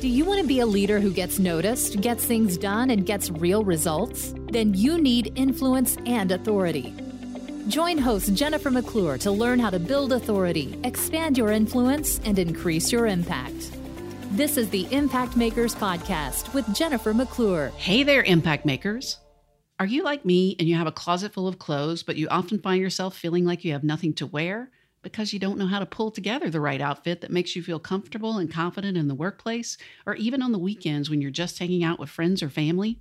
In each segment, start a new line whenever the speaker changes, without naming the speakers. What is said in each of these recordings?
Do you want to be a leader who gets noticed, gets things done, and gets real results? Then you need influence and authority. Join host Jennifer McClure to learn how to build authority, expand your influence, and increase your impact. This is the Impact Makers Podcast with Jennifer McClure.
Hey there, Impact Makers. Are you like me and you have a closet full of clothes, but you often find yourself feeling like you have nothing to wear? Because you don't know how to pull together the right outfit that makes you feel comfortable and confident in the workplace or even on the weekends when you're just hanging out with friends or family?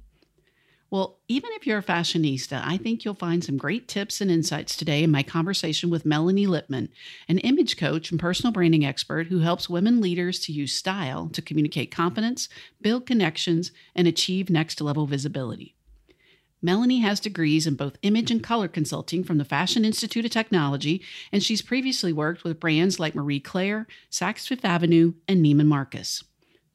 Well, even if you're a fashionista, I think you'll find some great tips and insights today in my conversation with Melanie Lippman, an image coach and personal branding expert who helps women leaders to use style to communicate confidence, build connections, and achieve next level visibility. Melanie has degrees in both image and color consulting from the Fashion Institute of Technology, and she's previously worked with brands like Marie Claire, Saks Fifth Avenue, and Neiman Marcus.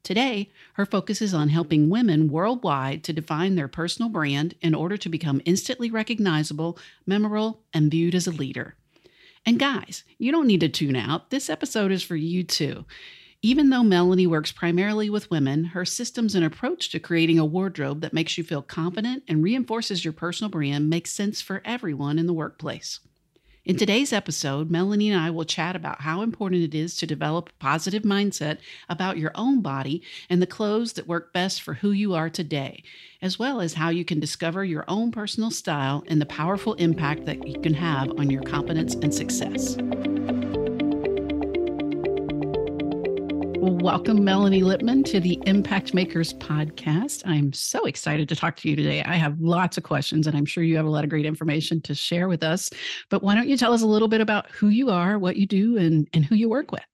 Today, her focus is on helping women worldwide to define their personal brand in order to become instantly recognizable, memorable, and viewed as a leader. And guys, you don't need to tune out. This episode is for you too. Even though Melanie works primarily with women, her systems and approach to creating a wardrobe that makes you feel confident and reinforces your personal brand makes sense for everyone in the workplace. In today's episode, Melanie and I will chat about how important it is to develop a positive mindset about your own body and the clothes that work best for who you are today, as well as how you can discover your own personal style and the powerful impact that you can have on your confidence and success. Welcome Melanie Lippman to the Impact Makers podcast. I'm so excited to talk to you today. I have lots of questions, and I'm sure you have a lot of great information to share with us. But why don't you tell us a little bit about who you are, what you do, and, and who you work with?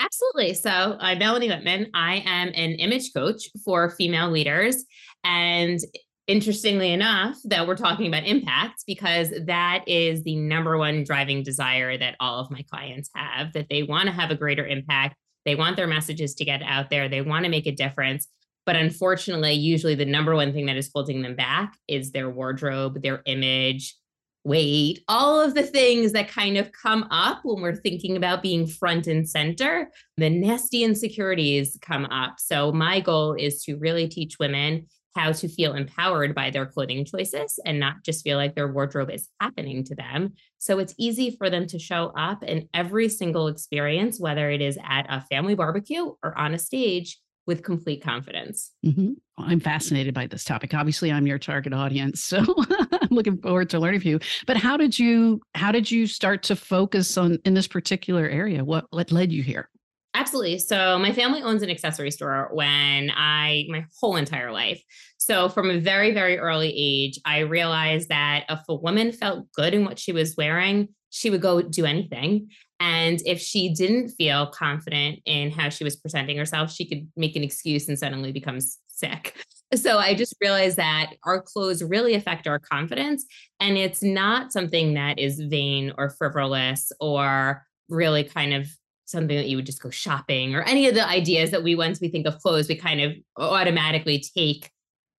Absolutely. So, I'm Melanie Lippman. I am an image coach for female leaders. And interestingly enough, that we're talking about impact because that is the number one driving desire that all of my clients have that they want to have a greater impact they want their messages to get out there. They want to make a difference. But unfortunately, usually the number one thing that is holding them back is their wardrobe, their image, weight, all of the things that kind of come up when we're thinking about being front and center. The nasty insecurities come up. So, my goal is to really teach women how to feel empowered by their clothing choices and not just feel like their wardrobe is happening to them. So it's easy for them to show up in every single experience, whether it is at a family barbecue or on a stage with complete confidence.
Mm-hmm. I'm fascinated by this topic. Obviously, I'm your target audience, so I'm looking forward to learning from you. But how did you how did you start to focus on in this particular area? What what led you here?
Absolutely. So my family owns an accessory store when I my whole entire life. So from a very very early age, I realized that if a woman felt good in what she was wearing, she would go do anything. And if she didn't feel confident in how she was presenting herself, she could make an excuse and suddenly become sick. So I just realized that our clothes really affect our confidence. And it's not something that is vain or frivolous or really kind of something that you would just go shopping or any of the ideas that we once we think of clothes we kind of automatically take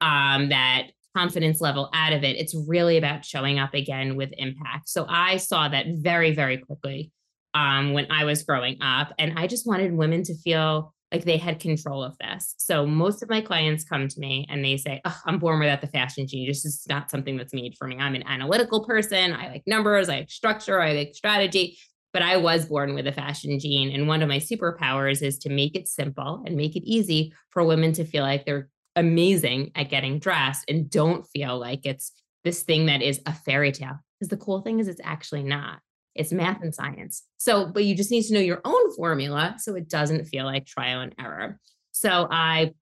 um, that confidence level out of it. It's really about showing up again with impact. So i saw that very very quickly um, when i was growing up and i just wanted women to feel like they had control of this. So most of my clients come to me and they say i'm born without the fashion gene this is not something that's made for me. I'm an analytical person. I like numbers. I like structure. I like strategy but I was born with a fashion gene. And one of my superpowers is to make it simple and make it easy for women to feel like they're amazing at getting dressed and don't feel like it's this thing that is a fairy tale. Because the cool thing is, it's actually not. It's math and science. So, but you just need to know your own formula so it doesn't feel like trial and error. So I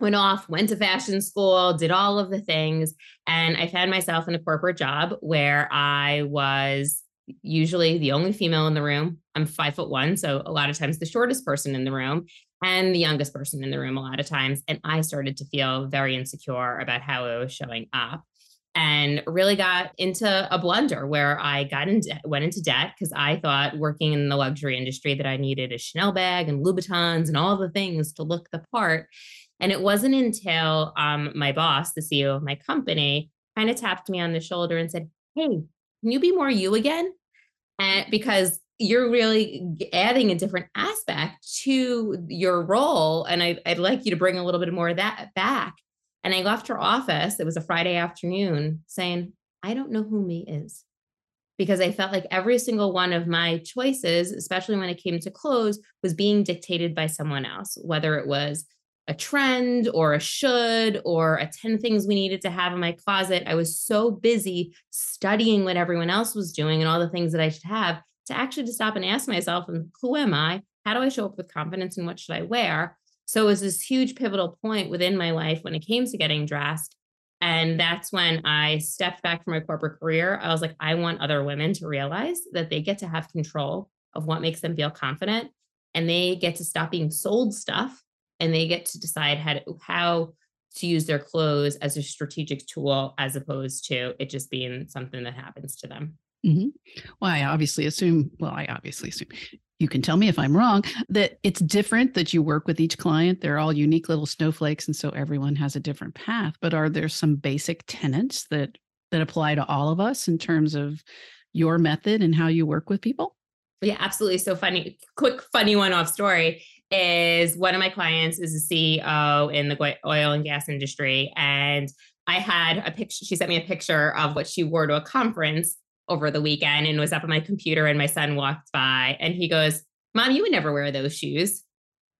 went off, went to fashion school, did all of the things. And I found myself in a corporate job where I was usually the only female in the room. I'm five foot one. So a lot of times the shortest person in the room and the youngest person in the room a lot of times. And I started to feel very insecure about how I was showing up and really got into a blunder where I got into went into debt because I thought working in the luxury industry that I needed a Chanel bag and Louboutins and all the things to look the part. And it wasn't until um, my boss, the CEO of my company, kind of tapped me on the shoulder and said, Hey, can you be more you again? And because you're really adding a different aspect to your role. And I, would like you to bring a little bit more of that back. And I left her office, it was a Friday afternoon, saying, I don't know who me is. Because I felt like every single one of my choices, especially when it came to clothes, was being dictated by someone else, whether it was a trend or a should or a 10 things we needed to have in my closet. I was so busy studying what everyone else was doing and all the things that I should have to actually to stop and ask myself, who am I? How do I show up with confidence and what should I wear? So it was this huge pivotal point within my life when it came to getting dressed. And that's when I stepped back from my corporate career. I was like, I want other women to realize that they get to have control of what makes them feel confident and they get to stop being sold stuff and they get to decide how to, how to use their clothes as a strategic tool as opposed to it just being something that happens to them.
Mm-hmm. Well, I obviously assume, well, I obviously assume you can tell me if I'm wrong, that it's different that you work with each client. They're all unique little snowflakes. And so everyone has a different path. But are there some basic tenets that that apply to all of us in terms of your method and how you work with people?
Yeah, absolutely. So funny, quick, funny one off story is one of my clients is a CEO in the oil and gas industry. And I had a picture, she sent me a picture of what she wore to a conference over the weekend and was up on my computer. And my son walked by and he goes, Mom, you would never wear those shoes.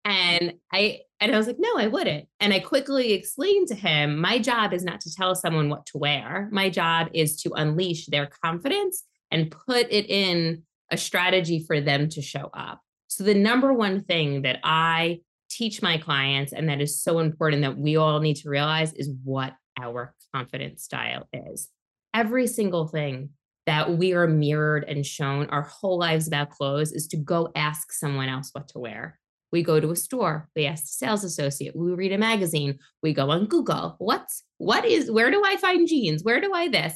And I and I was like, no, I wouldn't. And I quickly explained to him, my job is not to tell someone what to wear. My job is to unleash their confidence and put it in a strategy for them to show up. So, the number one thing that I teach my clients, and that is so important that we all need to realize, is what our confidence style is. Every single thing that we are mirrored and shown our whole lives about clothes is to go ask someone else what to wear. We go to a store, we ask the sales associate, we read a magazine, we go on Google. What's what is where do I find jeans? Where do I this?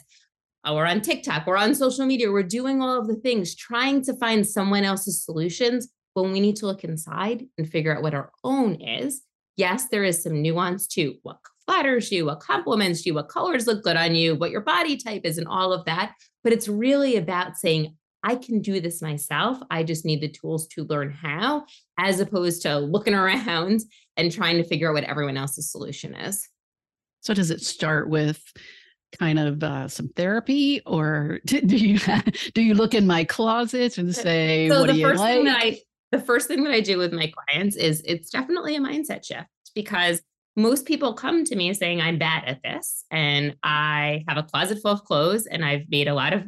Oh, we're on TikTok, we're on social media, we're doing all of the things, trying to find someone else's solutions when we need to look inside and figure out what our own is. Yes, there is some nuance to what flatters you, what compliments you, what colors look good on you, what your body type is, and all of that. But it's really about saying, I can do this myself. I just need the tools to learn how, as opposed to looking around and trying to figure out what everyone else's solution is.
So, does it start with kind of uh, some therapy, or do you do you look in my closet and say, so "What do you like?"
I, the first thing that I do with my clients is it's definitely a mindset shift because most people come to me saying I'm bad at this and I have a closet full of clothes and I've made a lot of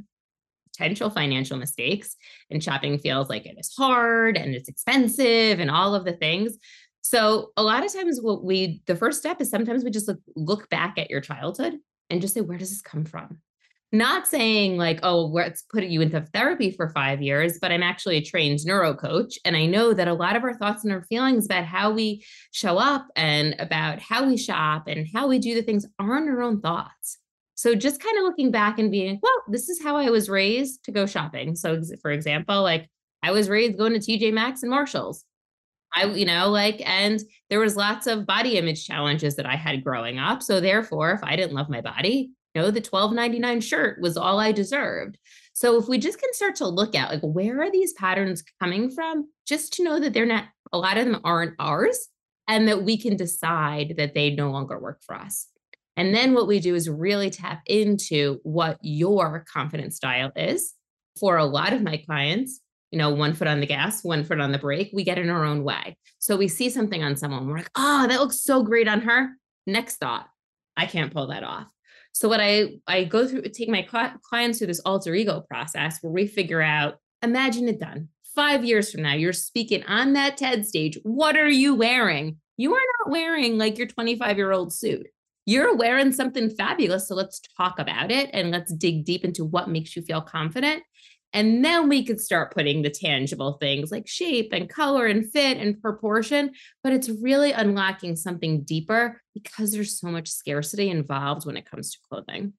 potential financial mistakes and shopping feels like it is hard and it's expensive and all of the things. So a lot of times what we the first step is sometimes we just look, look back at your childhood and just say where does this come from? Not saying like, oh, let's put you into therapy for five years, but I'm actually a trained neuro coach. And I know that a lot of our thoughts and our feelings about how we show up and about how we shop and how we do the things aren't our own thoughts. So just kind of looking back and being, well, this is how I was raised to go shopping. So for example, like I was raised going to TJ Maxx and Marshalls. I, you know, like, and there was lots of body image challenges that I had growing up. So therefore, if I didn't love my body, know, the 12.99 shirt was all I deserved. So if we just can start to look at like where are these patterns coming from, just to know that they're not a lot of them aren't ours and that we can decide that they no longer work for us. And then what we do is really tap into what your confidence style is. For a lot of my clients, you know, one foot on the gas, one foot on the brake, we get in our own way. So we see something on someone, we're like, oh, that looks so great on her. Next thought, I can't pull that off. So what I I go through take my clients through this alter ego process where we figure out imagine it done. 5 years from now you're speaking on that TED stage. What are you wearing? You are not wearing like your 25-year-old suit. You're wearing something fabulous, so let's talk about it and let's dig deep into what makes you feel confident and then we could start putting the tangible things like shape and color and fit and proportion. But it's really unlocking something deeper because there's so much scarcity involved when it comes to clothing.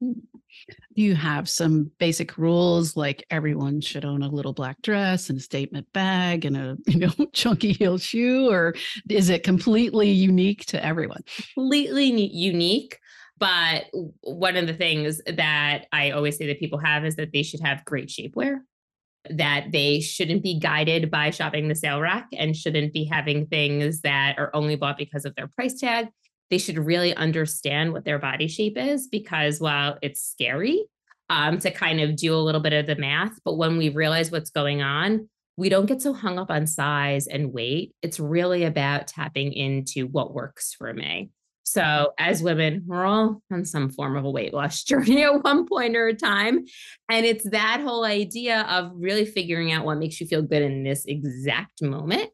Do you have some basic rules like everyone should own a little black dress and a statement bag and a you know chunky heel shoe, or is it completely unique to everyone?
Completely unique. But one of the things that I always say that people have is that they should have great shapewear. that they shouldn't be guided by shopping the sale rack and shouldn't be having things that are only bought because of their price tag. They should really understand what their body shape is because while it's scary um, to kind of do a little bit of the math, but when we realize what's going on, we don't get so hung up on size and weight. It's really about tapping into what works for me. So, as women, we're all on some form of a weight loss journey at one point or a time. And it's that whole idea of really figuring out what makes you feel good in this exact moment,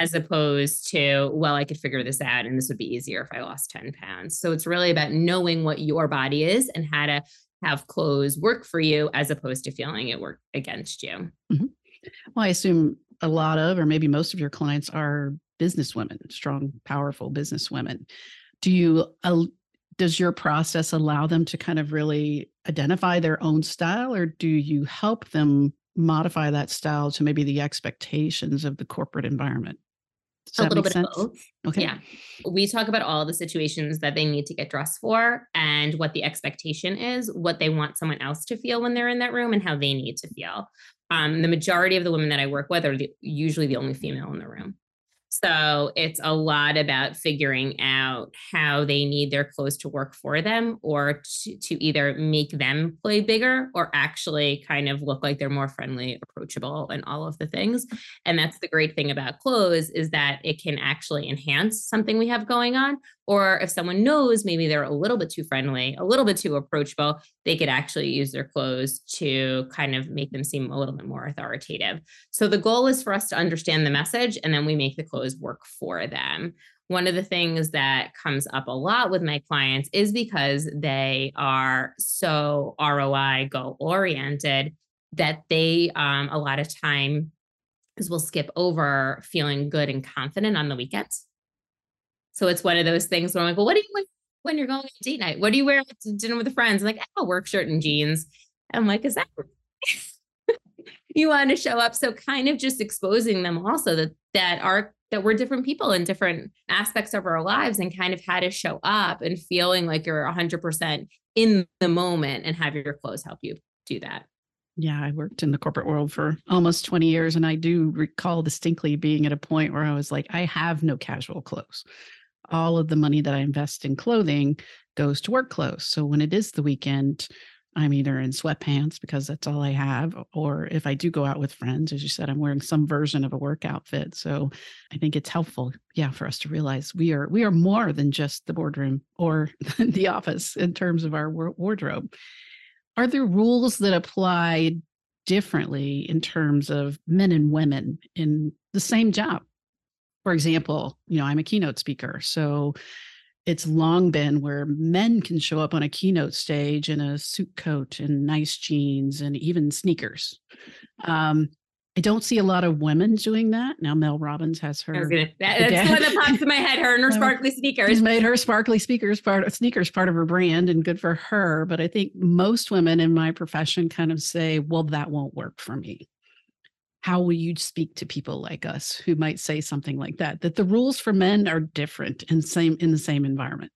as opposed to, well, I could figure this out and this would be easier if I lost 10 pounds. So, it's really about knowing what your body is and how to have clothes work for you as opposed to feeling it work against you.
Mm-hmm. Well, I assume a lot of, or maybe most of your clients are business women, strong, powerful business women do you uh, does your process allow them to kind of really identify their own style or do you help them modify that style to maybe the expectations of the corporate environment
a little bit sense? of both. Okay. Yeah. We talk about all the situations that they need to get dressed for and what the expectation is, what they want someone else to feel when they're in that room, and how they need to feel. Um, the majority of the women that I work with are the, usually the only female in the room. So it's a lot about figuring out how they need their clothes to work for them or to, to, either make them play bigger or actually kind of look like they're more friendly, approachable, and all of the things. And that's the great thing about clothes is that it can actually enhance something we have going on or if someone knows maybe they're a little bit too friendly, a little bit too approachable, they could actually use their clothes to kind of make them seem a little bit more authoritative. So the goal is for us to understand the message and then we make the clothes work for them. One of the things that comes up a lot with my clients is because they are so ROI goal oriented that they, um, a lot of time, will skip over feeling good and confident on the weekends so it's one of those things where I'm like, well, what do you wear when you're going to date night? What do you wear to dinner with friends? I'm like, oh, work shirt and jeans. I'm like, is that you want to show up? So kind of just exposing them also that that are that we're different people in different aspects of our lives and kind of how to show up and feeling like you're 100% in the moment and have your clothes help you do that.
Yeah, I worked in the corporate world for almost 20 years and I do recall distinctly being at a point where I was like I have no casual clothes all of the money that I invest in clothing goes to work clothes. So when it is the weekend, I'm either in sweatpants because that's all I have, or if I do go out with friends, as you said, I'm wearing some version of a work outfit. So I think it's helpful, yeah, for us to realize we are we are more than just the boardroom or the office in terms of our wardrobe. Are there rules that apply differently in terms of men and women in the same job? For example, you know, I'm a keynote speaker. So it's long been where men can show up on a keynote stage in a suit coat and nice jeans and even sneakers. Um, I don't see a lot of women doing that. Now Mel Robbins has her.
Gonna, that, that's the one that pops in my head. Her and her sparkly sneakers.
She's made her sparkly sneakers part of sneakers part of her brand, and good for her. But I think most women in my profession kind of say, "Well, that won't work for me." How will you speak to people like us who might say something like that that the rules for men are different in same in the same environment?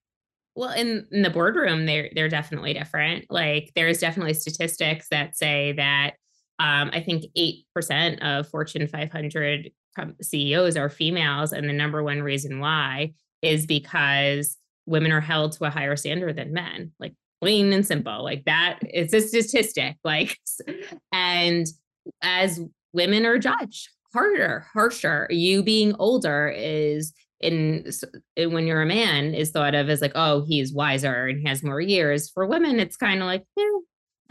Well in, in the boardroom they're they're definitely different. Like there's definitely statistics that say that um, i think 8% of fortune 500 ceos are females and the number one reason why is because women are held to a higher standard than men like plain and simple like that it's a statistic like and as women are judged harder, harsher. You being older is in when you're a man is thought of as like, oh, he's wiser and has more years. For women, it's kind of like, yeah,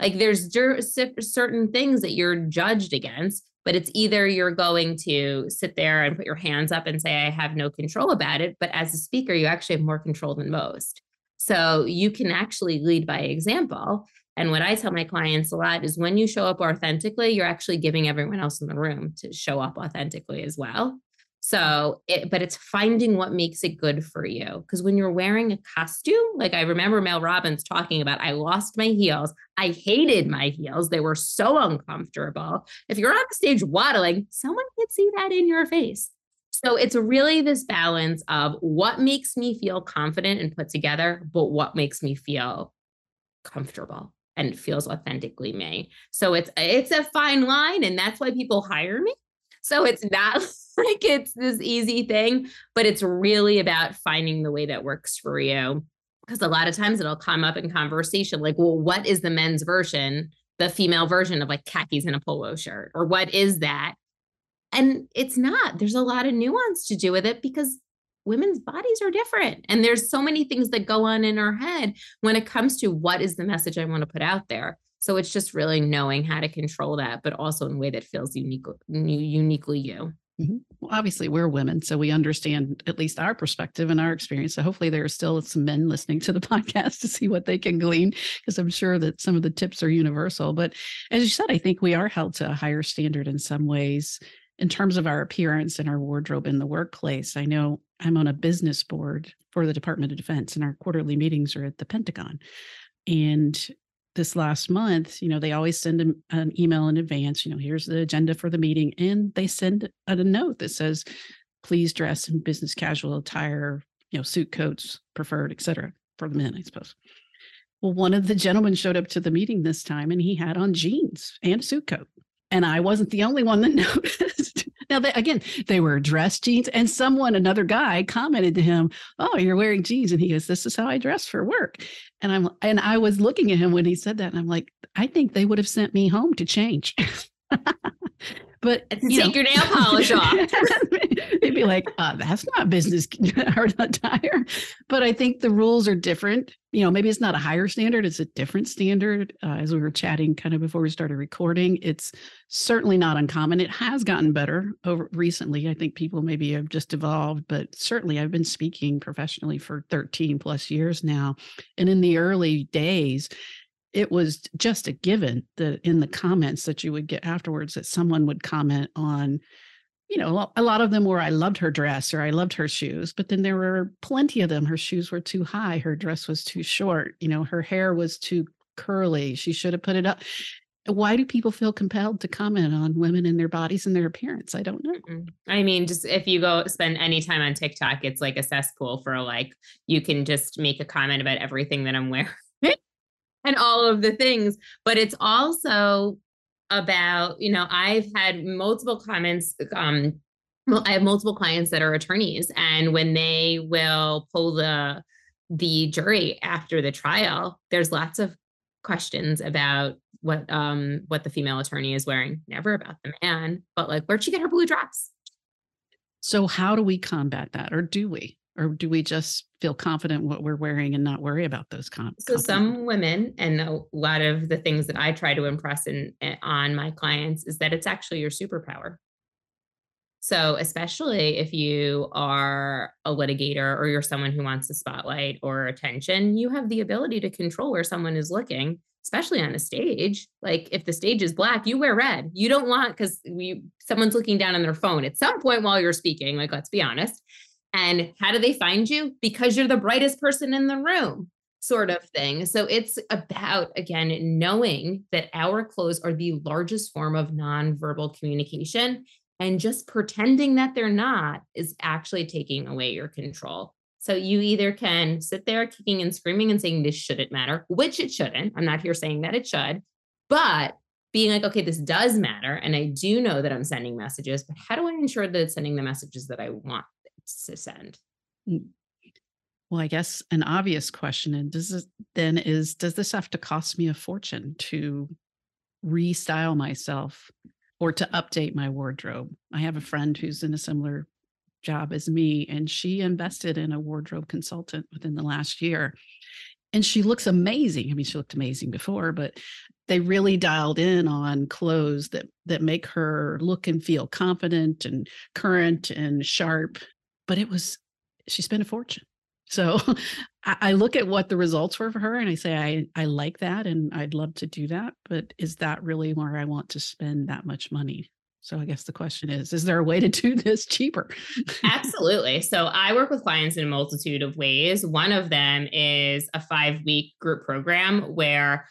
like there's certain things that you're judged against, but it's either you're going to sit there and put your hands up and say, I have no control about it. But as a speaker, you actually have more control than most. So you can actually lead by example. And what I tell my clients a lot is when you show up authentically, you're actually giving everyone else in the room to show up authentically as well. So, it, but it's finding what makes it good for you. Because when you're wearing a costume, like I remember Mel Robbins talking about, I lost my heels. I hated my heels. They were so uncomfortable. If you're on stage waddling, someone can see that in your face. So it's really this balance of what makes me feel confident and put together, but what makes me feel comfortable and feels authentically me. So it's it's a fine line and that's why people hire me. So it's not like it's this easy thing, but it's really about finding the way that works for you. Because a lot of times it'll come up in conversation like, well, what is the men's version, the female version of like khakis and a polo shirt? Or what is that? And it's not. There's a lot of nuance to do with it because women's bodies are different. And there's so many things that go on in our head when it comes to what is the message I want to put out there. So it's just really knowing how to control that, but also in a way that feels unique, uniquely you.
Mm-hmm. Well, obviously, we're women, so we understand at least our perspective and our experience. So hopefully, there are still some men listening to the podcast to see what they can glean, because I'm sure that some of the tips are universal. But as you said, I think we are held to a higher standard in some ways in terms of our appearance and our wardrobe in the workplace. I know I'm on a business board for the Department of Defense, and our quarterly meetings are at the Pentagon. And this last month, you know, they always send an, email in advance, you know, here's the agenda for the meeting. And they send a, a note that says, please dress in business casual attire, you know, suit coats preferred, et cetera, for the men, I suppose. Well, one of the gentlemen showed up to the meeting this time and he had on jeans and a suit coat. And I wasn't the only one that noticed. now, they, again, they were dress jeans, and someone, another guy, commented to him, "Oh, you're wearing jeans," and he goes, "This is how I dress for work." And I'm, and I was looking at him when he said that, and I'm like, I think they would have sent me home to change. but
take know, your nail polish off.
they'd be like, uh, "That's not business or attire." But I think the rules are different. You know, maybe it's not a higher standard; it's a different standard. Uh, as we were chatting, kind of before we started recording, it's certainly not uncommon. It has gotten better over recently. I think people maybe have just evolved, but certainly I've been speaking professionally for 13 plus years now, and in the early days it was just a given that in the comments that you would get afterwards that someone would comment on you know a lot of them were i loved her dress or i loved her shoes but then there were plenty of them. Her shoes were too high. Her dress was too short. You know her hair was too curly. She should have put it up. Why do people feel compelled to comment on women and their bodies and their appearance? I don't know.
I mean just if you go spend any time on tiktok it's like a cesspool for like you can just make a comment about everything that i'm wearing and all of the things. But it's also about, you know, I've had multiple comments. Um, I have multiple clients that are attorneys, and when they will pull the the jury after the trial, there's lots of questions about what um what the female attorney is wearing. Never about the man, but like where'd she get her blue dress?
So how do we combat that, or do we? Or do we just feel confident what we're wearing and not worry about those com-
so some women and a lot of the things that i try to impress in, in, on my clients is that it's actually your superpower. So especially if you are a litigator or you're someone who wants the spotlight or attention you have the ability to control where someone is looking especially on a stage. Like if the stage is black you wear red. You don't want because we someone's looking down on their phone at some point while you're speaking like let's be honest and how do they find you? Because you're the brightest person in the room, sort of thing. So it's about, again, knowing that our clothes are the largest form of nonverbal communication. And just pretending that they're not is actually taking away your control. So you either can sit there kicking and screaming and saying this shouldn't matter, which it shouldn't. I'm not here saying that it should, but being like, okay, this does matter. And I do know that I'm sending messages, but how do I ensure that it's sending the messages that I want to send. Mm.
Well, I guess an obvious question and does this then is does this have to cost me a fortune to restyle myself or to update my wardrobe? I have a friend who's in a similar job as me and she invested in a wardrobe consultant within the last year. And she looks amazing. I mean, she looked amazing before, but they really dialed in on clothes that that make her look and feel confident and current and sharp but it was she spent a fortune so I, look at what the results were for her and i say i i like that and i'd love to do that but is that really where i want to spend that much money so I guess the question is, is there a way to do this cheaper?
Absolutely. So I work with clients in a multitude of ways. One of them is a five week group program where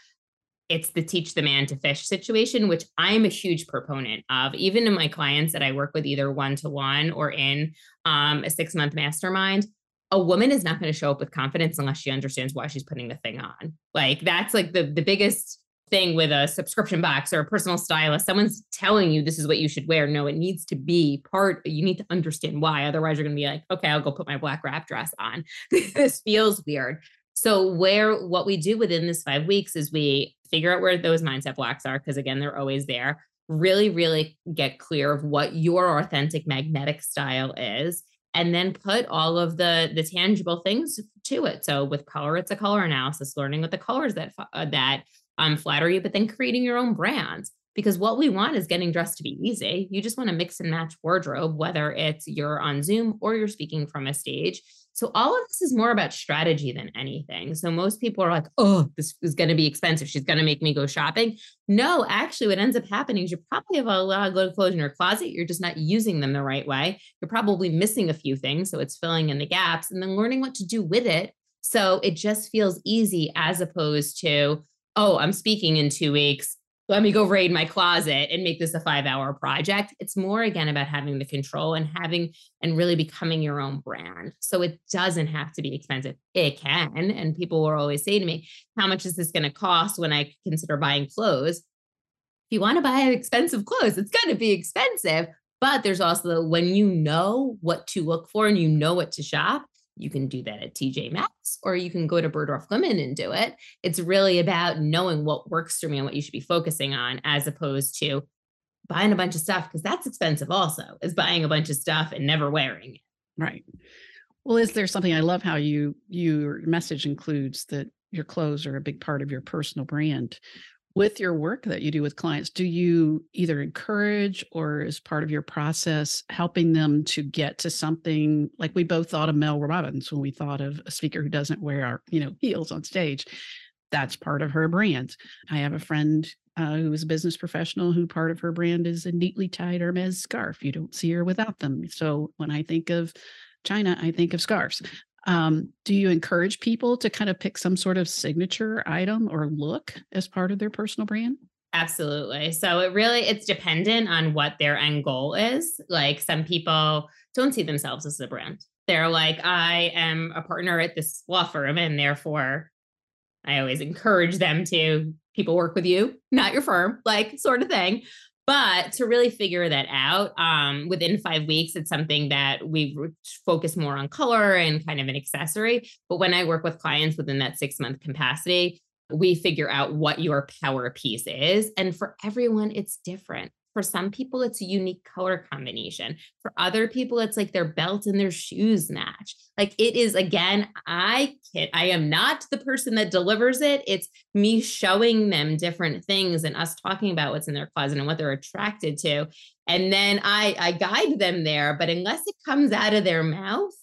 it's the teach the man to fish situation, which I'm a huge proponent of. Even in my clients that I work with, either one to one or in um, a six month mastermind, a woman is not going to show up with confidence unless she understands why she's putting the thing on. Like that's like the the biggest thing with a subscription box or a personal stylist. Someone's telling you this is what you should wear. No, it needs to be part. You need to understand why. Otherwise, you're going to be like, okay, I'll go put my black wrap dress on. this feels weird. So where what we do within this five weeks is we figure out where those mindset blocks are because again, they're always there. Really, really get clear of what your authentic magnetic style is and then put all of the the tangible things to it. So with color, it's a color analysis, learning what the colors that uh, that um, flatter you, but then creating your own brands. Because what we want is getting dressed to be easy. You just want to mix and match wardrobe, whether it's you're on Zoom or you're speaking from a stage. So all of this is more about strategy than anything. So most people are like, oh, this is going to be expensive. She's going to make me go shopping. No, actually, what ends up happening is you probably have a lot of good clothes in your closet. You're just not using them the right way. You're probably missing a few things. So it's filling in the gaps and then learning what to do with it. So it just feels easy as opposed to, oh, I'm speaking in two weeks let me go raid my closet and make this a five hour project. It's more again about having the control and having and really becoming your own brand. So it doesn't have to be expensive. It can. And people will always say to me, How much is this going to cost when I consider buying clothes? If you want to buy expensive clothes, it's going to be expensive. But there's also when you know what to look for and you know what to shop, you can do that at TJ Maxx or you can go to Bergdorf Goodman and do it. It's really about knowing what works for me and what you should be focusing on as opposed to buying a bunch of stuff because that's expensive also is buying a bunch of stuff and never wearing it.
Right. Well, is there something I love how you your message includes that your clothes are a big part of your personal brand with your work that you do with clients, do you either encourage or as part of your process helping them to get to something like we both thought of Mel Robbins when we thought of a speaker who doesn't wear our, you know, heels on stage? That's part of her brand. I have a friend uh, who is a business professional who part of her brand is a neatly tied Hermes scarf. You don't see her without them. So when I think of China, I think of scarves. Um, do you encourage people to kind of pick some sort of signature item or look as part of their personal brand?
Absolutely. So it really it's dependent on what their end goal is. Like some people don't see themselves as a brand. They're like, I am a partner at this law firm, and therefore I always encourage them to people work with you, not your firm, like sort of thing. But to really figure that out um, within five weeks, it's something that we focus more on color and kind of an accessory. But when I work with clients within that six month capacity, we figure out what your power piece is. And for everyone, it's different. For some people, it's a unique color combination. For other people, it's like their belt and their shoes match. Like it is again, I can I am not the person that delivers it. It's me showing them different things and us talking about what's in their closet and what they're attracted to. And then I I guide them there. But unless it comes out of their mouth,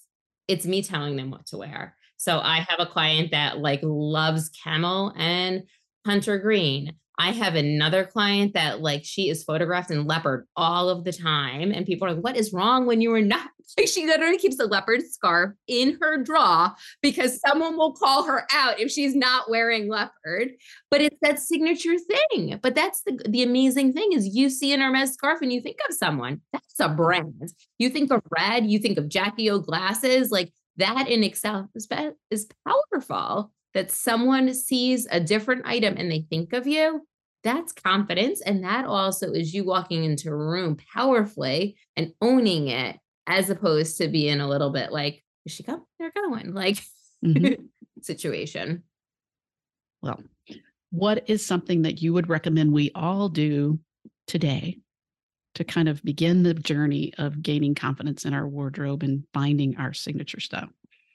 it's me telling them what to wear. So I have a client that like loves camel and hunter green. I have another client that like she is photographed in leopard all of the time. And people are like, what is wrong when you are not? Like she literally keeps a leopard scarf in her drawer because someone will call her out if she's not wearing leopard. But it's that signature thing. But that's the, the amazing thing is you see an Hermes scarf and you think of someone. That's a brand. You think of red, you think of Jackie O glasses, like that in itself is, is powerful that someone sees a different item and they think of you, that's confidence. And that also is you walking into a room powerfully and owning it, as opposed to being a little bit like, is she coming? They're going like mm-hmm. situation.
Well, what is something that you would recommend we all do today to kind of begin the journey of gaining confidence in our wardrobe and finding our signature style?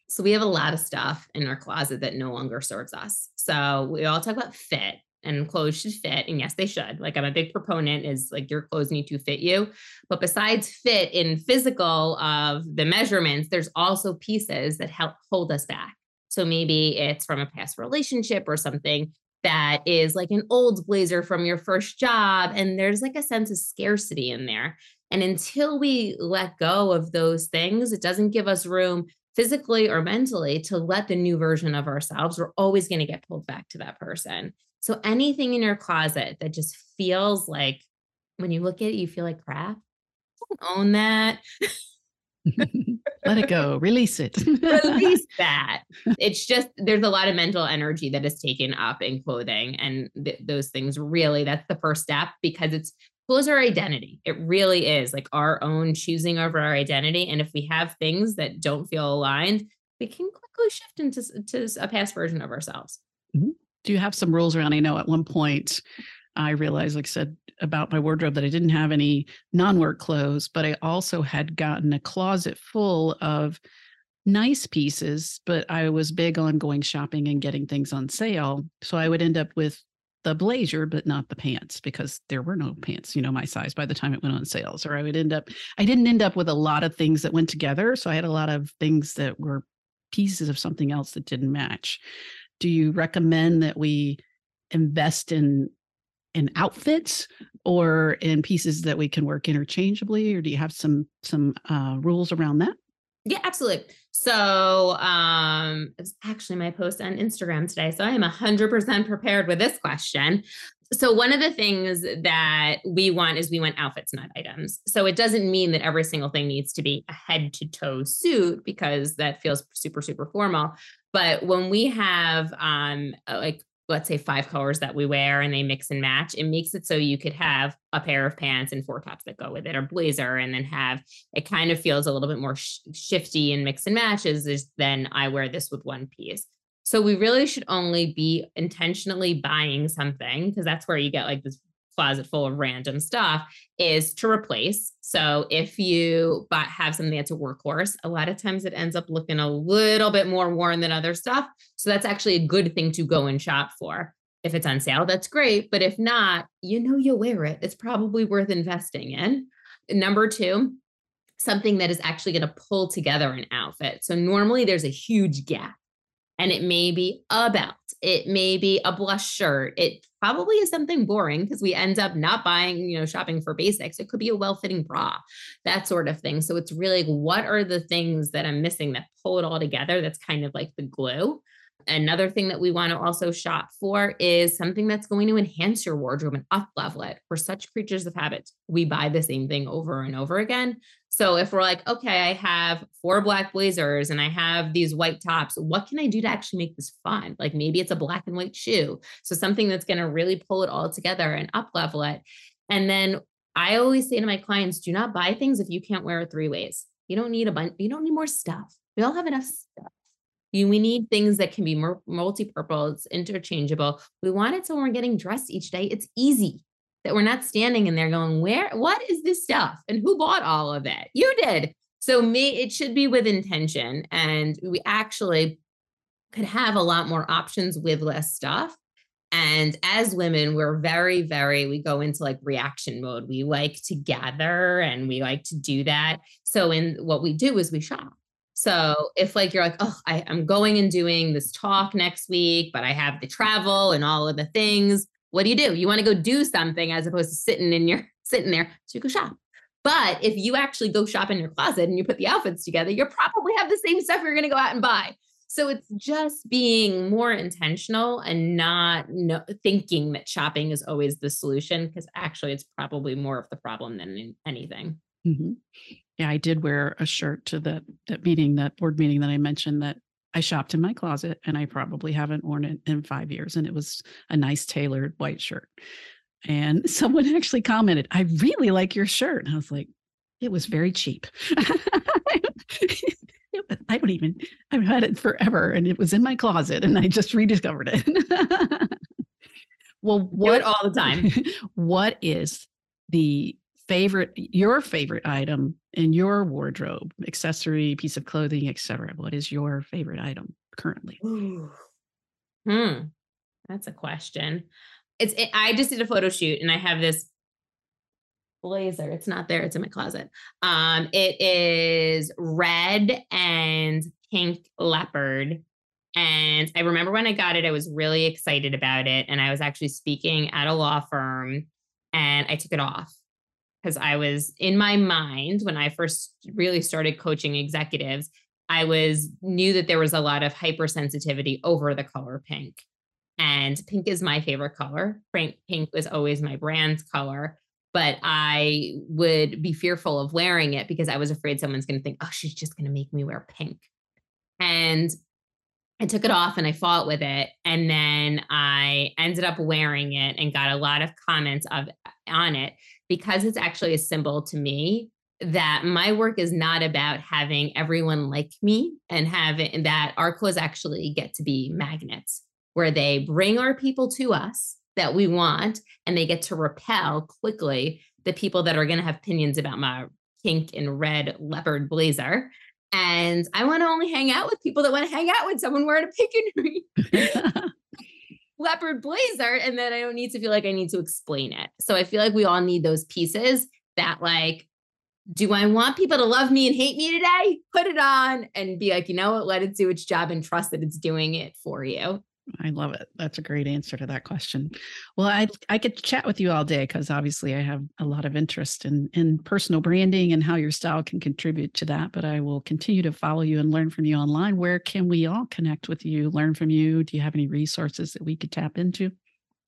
So we have a lot of stuff in our closet that no longer serves us. So we all talk about fit and clothes should fit. And yes, they should. Like I'm a big proponent is like your clothes need to fit you. But besides fit in physical of the measurements, there's also pieces that help hold us back. So maybe it's from a past relationship or something that is like an old blazer from your first job. And there's like a sense of scarcity in there. And until we let go of those things, it doesn't give us room physically or mentally to let the new version of ourselves, we're always going to get pulled back to that person. So anything in your closet that just feels like when you look at it, you feel like crap, don't own that.
Let it go. Release it.
Release that. It's just there's a lot of mental energy that is taken up in clothing, and th- those things really that's the first step because it's clothes our identity. It really is like our own choosing over our identity. And if we have things that don't feel aligned, we can quickly shift into to a past version of ourselves.
Mm-hmm. Do you have some rules around? I know at one point I realized, like I said, about my wardrobe that I didn't have any non work clothes, but I also had gotten a closet full of nice pieces, but I was big on going shopping and getting things on sale. So I would end up with the blazer, but not the pants because there were no pants, you know, my size by the time it went on sales. Or I would end up, I didn't end up with a lot of things that went together. So I had a lot of things that were pieces of something else that didn't match. Do you recommend that we invest in in outfits or in pieces that we can work interchangeably or do you have some some uh, rules around that
yeah absolutely. So um it's actually my post on instagram today so i am 100% prepared with this question. So one of the things that we want is we want outfits not items. So it doesn't mean that every single thing needs to be a head to toe suit because that feels super super formal. But when we have um like let's say five colors that we wear and they mix and match, it makes it so you could have a pair of pants and four tops that go with it or blazer and then have it kind of feels a little bit more sh- shifty and mix and matches than I wear this with one piece. So we really should only be intentionally buying something because that's where you get like this closet full of random stuff is to replace. So if you but have something that's a workhorse, a lot of times it ends up looking a little bit more worn than other stuff. So that's actually a good thing to go and shop for. If it's on sale, that's great. But if not, you know you'll wear it. It's probably worth investing in. Number two, something that is actually going to pull together an outfit. So normally there's a huge gap and it may be a belt, it may be a blush shirt. It probably is something boring because we end up not buying, you know, shopping for basics. It could be a well-fitting bra, that sort of thing. So it's really what are the things that I'm missing that pull it all together? That's kind of like the glue. Another thing that we want to also shop for is something that's going to enhance your wardrobe and up level it. We're such creatures of habit. We buy the same thing over and over again. So if we're like, okay, I have four black blazers and I have these white tops, what can I do to actually make this fun? Like maybe it's a black and white shoe. So something that's going to really pull it all together and up level it. And then I always say to my clients, do not buy things if you can't wear it three ways. You don't need a bunch, you don't need more stuff. We all have enough stuff. We need things that can be multi-purpose, interchangeable. We want it so when we're getting dressed each day, it's easy that we're not standing in there going, where, what is this stuff? And who bought all of it? You did. So me, it should be with intention. And we actually could have a lot more options with less stuff. And as women, we're very, very, we go into like reaction mode. We like to gather and we like to do that. So, in what we do is we shop. So if like you're like, oh, I, am going and doing this talk next week, but I have the travel and all of the things, what do you do? You want to go do something as opposed to sitting in your sitting there. So you go shop. But if you actually go shop in your closet and you put the outfits together, you probably have the same stuff you're to go out and buy. So it's just being more intentional and not no, thinking that shopping is always the solution because actually it's probably more of the problem than anything.
Mm-hmm. Yeah, I did wear a shirt to that that meeting, that board meeting that I mentioned that I shopped in my closet and I probably haven't worn it in five years. And it was a nice tailored white shirt. And someone actually commented, I really like your shirt. And I was like, it was very cheap. I don't even, I've had it forever and it was in my closet and I just rediscovered it. well, what
all the time?
What is the favorite your favorite item in your wardrobe accessory piece of clothing etc what is your favorite item currently?
Hmm that's a question. It's it, i just did a photo shoot and i have this blazer it's not there it's in my closet. Um it is red and pink leopard and i remember when i got it i was really excited about it and i was actually speaking at a law firm and i took it off because I was in my mind when I first really started coaching executives, I was knew that there was a lot of hypersensitivity over the color pink. And pink is my favorite color. Pink, pink was always my brand's color. but I would be fearful of wearing it because I was afraid someone's going to think, oh, she's just going to make me wear pink. And I took it off and I fought with it. And then I ended up wearing it and got a lot of comments of on it because it's actually a symbol to me that my work is not about having everyone like me and having that our clothes actually get to be magnets where they bring our people to us that we want and they get to repel quickly the people that are going to have opinions about my pink and red leopard blazer. And I want to only hang out with people that want to hang out with someone wearing a pink and leopard blazer. And then I don't need to feel like I need to explain it. So I feel like we all need those pieces that, like, do I want people to love me and hate me today? Put it on and be like, you know what? Let it do its job and trust that it's doing it for you.
I love it. That's a great answer to that question. Well, I I could chat with you all day because obviously I have a lot of interest in in personal branding and how your style can contribute to that. But I will continue to follow you and learn from you online. Where can we all connect with you, learn from you? Do you have any resources that we could tap into?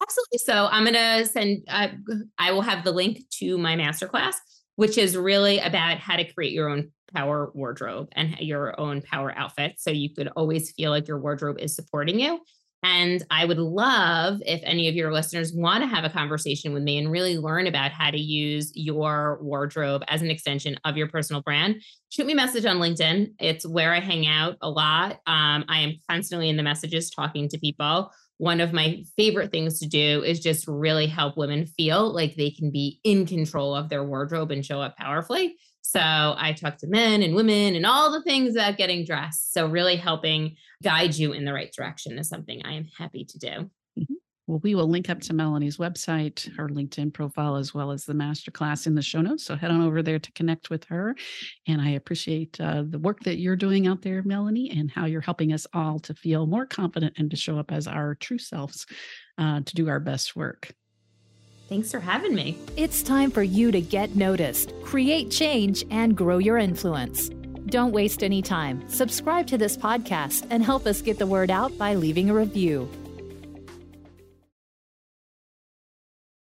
Absolutely. So I'm gonna send. Uh, I will have the link to my masterclass, which is really about how to create your own power wardrobe and your own power outfit. So you could always feel like your wardrobe is supporting you and I would love if any of your listeners want to have a conversation with me and really learn about how to use your wardrobe as an extension of your personal brand. Shoot me a message on LinkedIn. It's where I hang out a lot. Um, I am constantly in the messages talking to people. One of my favorite things to do is just really help women feel like they can be in control of their wardrobe and show up powerfully. So I talk to men and women and all the things about getting dressed. So really helping guide you in the right direction is something I am happy to do.
Mm-hmm. Well, we will link up to Melanie's website, her LinkedIn profile, as well as the masterclass in the show notes. So head on over there to connect with her. And I appreciate uh, the work that you're doing out there, Melanie, and how you're helping us all to feel more confident and to show up as our true selves uh, to do our best work.
Thanks for having me.
It's time for you to get noticed, create change, and grow your influence. Don't waste any time. Subscribe to this podcast and help us get the word out by leaving a review.